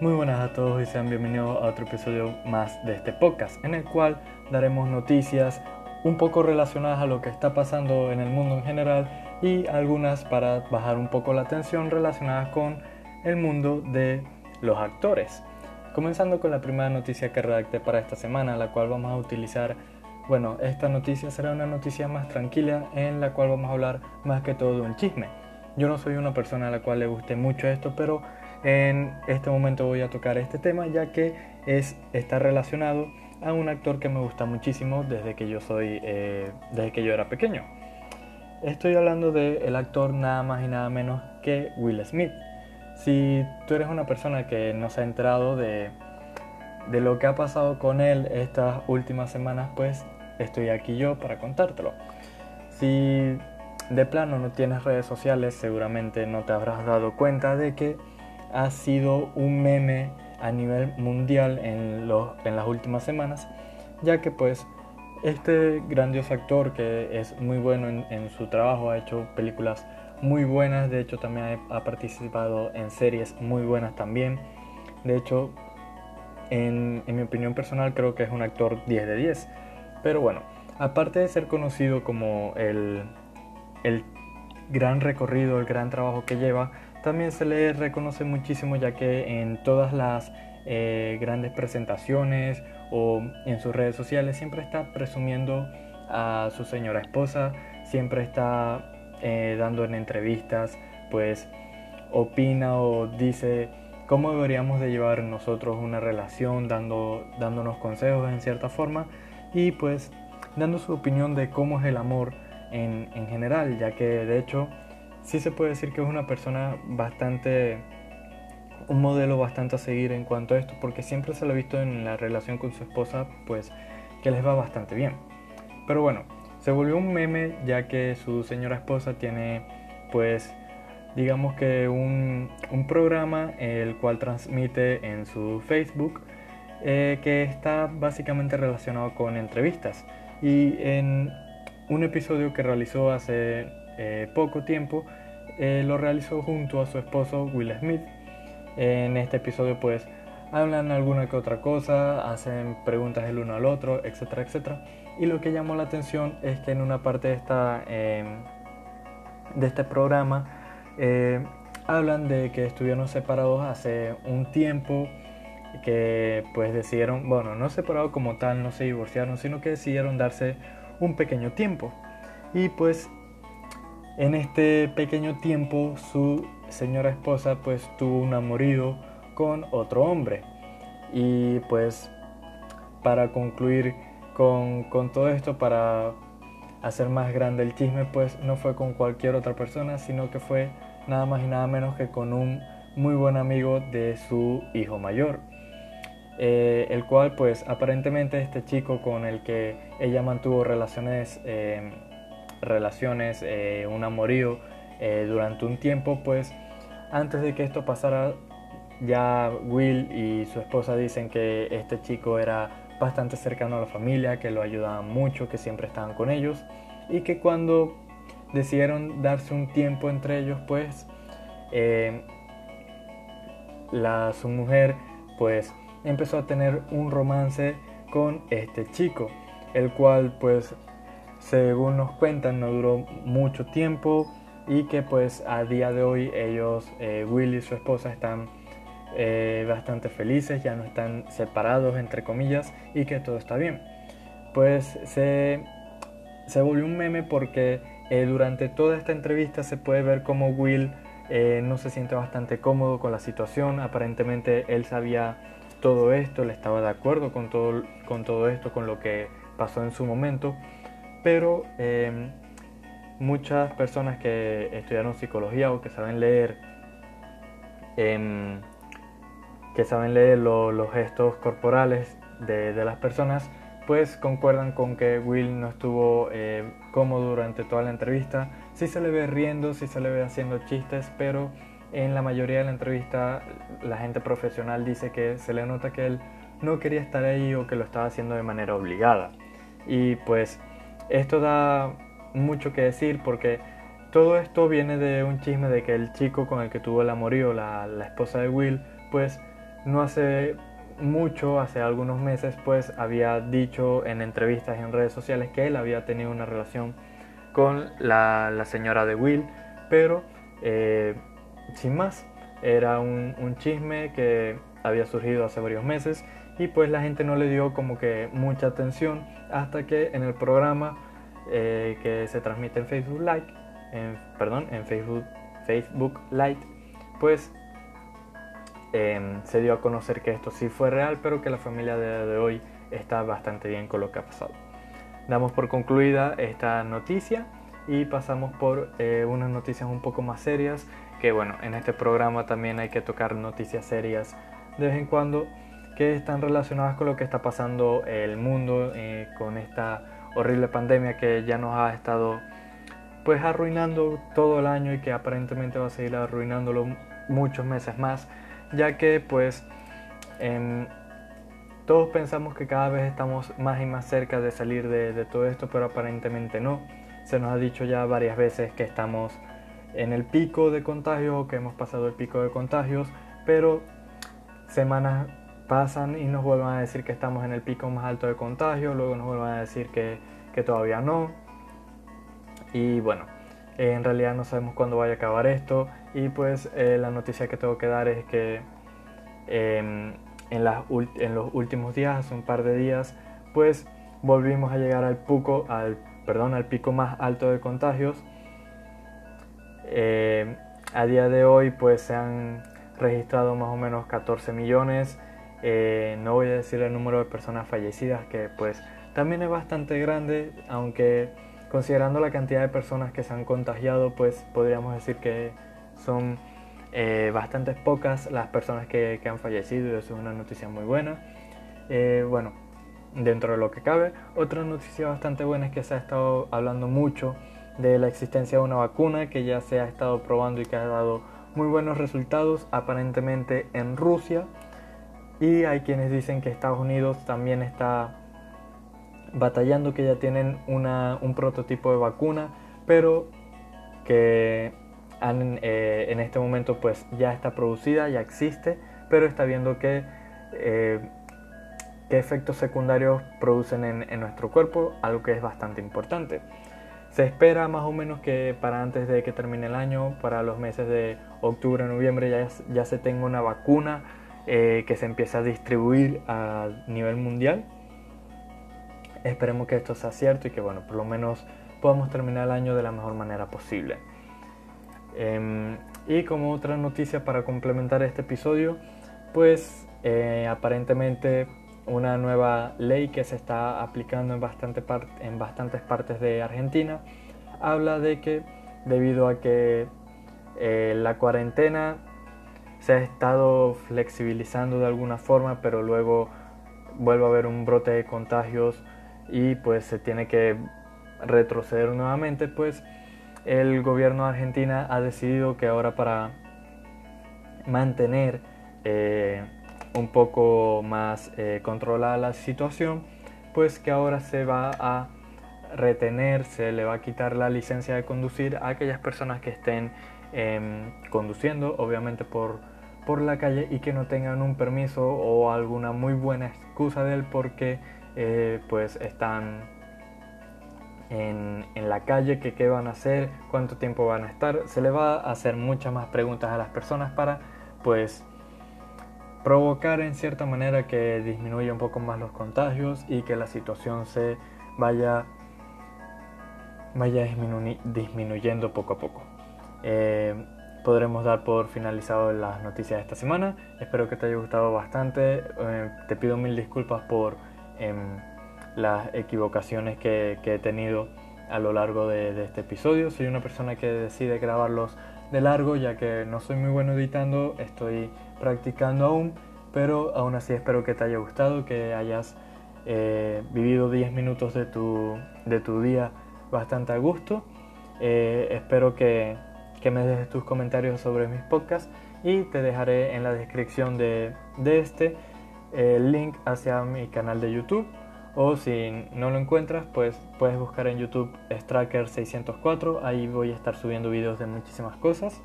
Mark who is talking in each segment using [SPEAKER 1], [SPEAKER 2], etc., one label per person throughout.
[SPEAKER 1] Muy buenas a todos y sean bienvenidos a otro episodio más de este podcast en el cual daremos noticias un poco relacionadas a lo que está pasando en el mundo en general y algunas para bajar un poco la tensión relacionadas con el mundo de los actores. Comenzando con la primera noticia que redacté para esta semana, la cual vamos a utilizar, bueno, esta noticia será una noticia más tranquila en la cual vamos a hablar más que todo de un chisme. Yo no soy una persona a la cual le guste mucho esto, pero en este momento voy a tocar este tema ya que es, está relacionado a un actor que me gusta muchísimo desde que yo soy, eh, desde que yo era pequeño. Estoy hablando del actor nada más y nada menos que Will Smith. Si tú eres una persona que no se ha enterado de, de lo que ha pasado con él estas últimas semanas, pues estoy aquí yo para contártelo. Si de plano no tienes redes sociales, seguramente no te habrás dado cuenta de que ha sido un meme a nivel mundial en, en las últimas semanas, ya que pues este grandioso actor que es muy bueno en, su trabajo, ha hecho películas muy buenas, de hecho también ha, participado en series muy buenas también, de hecho en, en mi opinión personal creo que es un actor 10 de 10, pero bueno, aparte de ser conocido como el, el gran recorrido, el gran trabajo que lleva, también se le reconoce muchísimo ya que en todas las eh, grandes presentaciones o en sus redes sociales siempre está presumiendo a su señora esposa, siempre está eh, dando en entrevistas, pues opina o dice cómo deberíamos de llevar nosotros una relación, dando, dándonos consejos en cierta forma y pues dando su opinión de cómo es el amor en, en general, ya que de hecho sí se puede decir que es una persona bastante, un modelo bastante a seguir en cuanto a esto, porque siempre se lo ha visto en la relación con su esposa, pues que les va bastante bien. Pero bueno, se volvió un meme ya que su señora esposa tiene, pues, digamos que un, un programa el cual transmite en su Facebook eh, que está básicamente relacionado con entrevistas. Y en un episodio que realizó hace eh, poco tiempo, eh, lo realizó junto a su esposo Will Smith. En este episodio pues hablan alguna que otra cosa, hacen preguntas el uno al otro, etcétera, etcétera. Y lo que llamó la atención es que en una parte de, esta, em, de este programa eh, hablan de que estuvieron separados hace un tiempo, que pues decidieron, bueno, no separados como tal, no se divorciaron, sino que decidieron darse un pequeño tiempo. Y pues en este pequeño tiempo su señora esposa pues tuvo un amorío con otro hombre. Y pues para concluir con, todo esto, para hacer más grande el chisme, pues no fue con cualquier otra persona, sino que fue nada más y nada menos que con un muy buen amigo de su hijo mayor. Eh, el cual pues aparentemente este chico con el que ella mantuvo relaciones eh, relaciones, eh, un amorío eh, durante un tiempo, pues antes de que esto pasara, ya Will y su esposa dicen que este chico era bastante cercano a la familia, que lo ayudaban mucho, que siempre estaban con ellos y que cuando decidieron darse un tiempo entre ellos, pues eh, la, su mujer pues empezó a tener un romance con este chico, el cual pues según nos cuentan, no duró mucho tiempo y que pues a día de hoy ellos, eh, Will y su esposa, están eh, bastante felices, ya no están separados, entre comillas, y que todo está bien. Pues se, se volvió un meme porque eh, durante toda esta entrevista se puede ver como Will no se siente bastante cómodo con la situación, aparentemente él sabía todo esto, le estaba de acuerdo con todo, con todo esto, con lo que pasó en su momento pero em, muchas personas que estudiaron psicología o que saben leer, em, que saben leer los gestos corporales de, las personas, pues concuerdan con que Will no estuvo eh, cómodo durante toda la entrevista. Sí se le ve riendo, sí se le ve haciendo chistes, pero en la mayoría de la entrevista la gente profesional dice que se le nota que él no quería estar ahí o que lo estaba haciendo de manera obligada. Y pues esto da mucho que decir porque todo esto viene de un chisme de que el chico con el que tuvo el amorío, la, la esposa de Will, pues no hace mucho, hace algunos meses, pues había dicho en entrevistas en redes sociales que él había tenido una relación con la, señora de Will, pero eh, sin más, era un, un, chisme que había surgido hace varios meses y pues la gente no le dio como que mucha atención hasta que en el programa eh, que se transmite en Facebook Live, perdón, en Facebook, Facebook pues em, se dio a conocer que esto sí fue real, pero que la familia de, de hoy está bastante bien con lo que ha pasado. Damos por concluida esta noticia y pasamos por eh, unas noticias un poco más serias, que bueno, en este programa también hay que tocar noticias serias de vez en cuando que están relacionadas con lo que está pasando el mundo, eh, con esta horrible pandemia que ya nos ha estado pues arruinando todo el año y que aparentemente va a seguir arruinándolo muchos meses más, ya que pues em, todos pensamos que cada vez estamos más y más cerca de salir de, de todo esto, pero aparentemente no. Se nos ha dicho ya varias veces que estamos en el pico de contagios, que hemos pasado el pico de contagios, pero semanas pasan y nos vuelven a decir que estamos en el pico más alto de contagio, luego nos vuelven a decir que, que todavía no. Y bueno, en realidad no sabemos cuándo vaya a acabar esto y pues eh, la noticia que tengo que dar es que em, en, las, en los últimos días, hace un par de días, pues volvimos a llegar al, pico, al, perdón, al pico más alto de contagios. Eh, a día de hoy pues se han registrado más o menos 14 millones eh, no voy a decir el número de personas fallecidas, que pues también es bastante grande, aunque considerando la cantidad de personas que se han contagiado, pues podríamos decir que son eh, bastantes pocas las personas que, han fallecido y eso es una noticia muy buena. Eh, bueno, dentro de lo que cabe, otra noticia bastante buena es que se ha estado hablando mucho de la existencia de una vacuna que ya se ha estado probando y que ha dado muy buenos resultados aparentemente en Rusia y hay quienes dicen que Estados Unidos también está batallando, que ya tienen un prototipo de vacuna, pero que eh, en este momento pues ya está producida, ya existe, pero está viendo que, eh, qué efectos secundarios producen en, nuestro cuerpo, algo que es bastante importante. Se espera más o menos que para antes de que termine el año, para los meses de octubre, noviembre, ya, ya se tenga una vacuna eh, que se empieza a distribuir a nivel mundial. Esperemos que esto sea cierto y que bueno, por lo menos podamos terminar el año de la mejor manera posible. Em, y como otra noticia para complementar este episodio, pues eh, aparentemente una nueva ley que se está aplicando en, bastante en bastantes partes de Argentina habla de que debido a que eh, la cuarentena se ha estado flexibilizando de alguna forma, pero luego vuelve a haber un brote de contagios y pues se tiene que retroceder nuevamente, pues el gobierno de Argentina ha decidido que ahora para mantener eh, un poco más eh, controlada la situación, pues que ahora se va a retener, se le va a quitar la licencia de conducir a aquellas personas que estén em, conduciendo, obviamente por por la calle y que no tengan un permiso o alguna muy buena excusa de él porque eh, pues están en, la calle, que qué van a hacer, cuánto tiempo van a estar. Se le va a hacer muchas más preguntas a las personas para pues provocar en cierta manera que disminuya un poco más los contagios y que la situación se vaya, vaya disminuyendo poco a poco. Eh, podremos dar por finalizado las noticias de esta semana. Espero que te haya gustado bastante. Eh, te pido mil disculpas por em, las equivocaciones que, he tenido a lo largo de, este episodio. Soy una persona que decide grabarlos de largo ya que no soy muy bueno editando, estoy practicando aún, pero aún así espero que te haya gustado, que hayas eh, vivido 10 minutos de tu, de tu día bastante a gusto. Espero que que me dejes tus comentarios sobre mis podcasts y te dejaré en la descripción de, este el link hacia mi canal de YouTube. O si no lo encuentras pues puedes buscar en YouTube Stracker 604 ahí voy a estar subiendo videos de muchísimas cosas.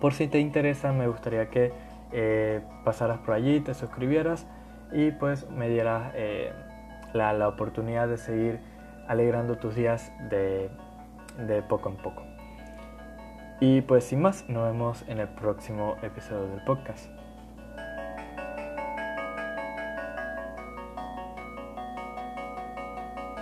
[SPEAKER 1] Por si te interesa me gustaría que eh, pasaras por allí, te suscribieras y pues me dieras eh, la, la, oportunidad de seguir alegrando tus días de, de poco en poco. Y pues sin más, nos vemos en el próximo episodio del podcast.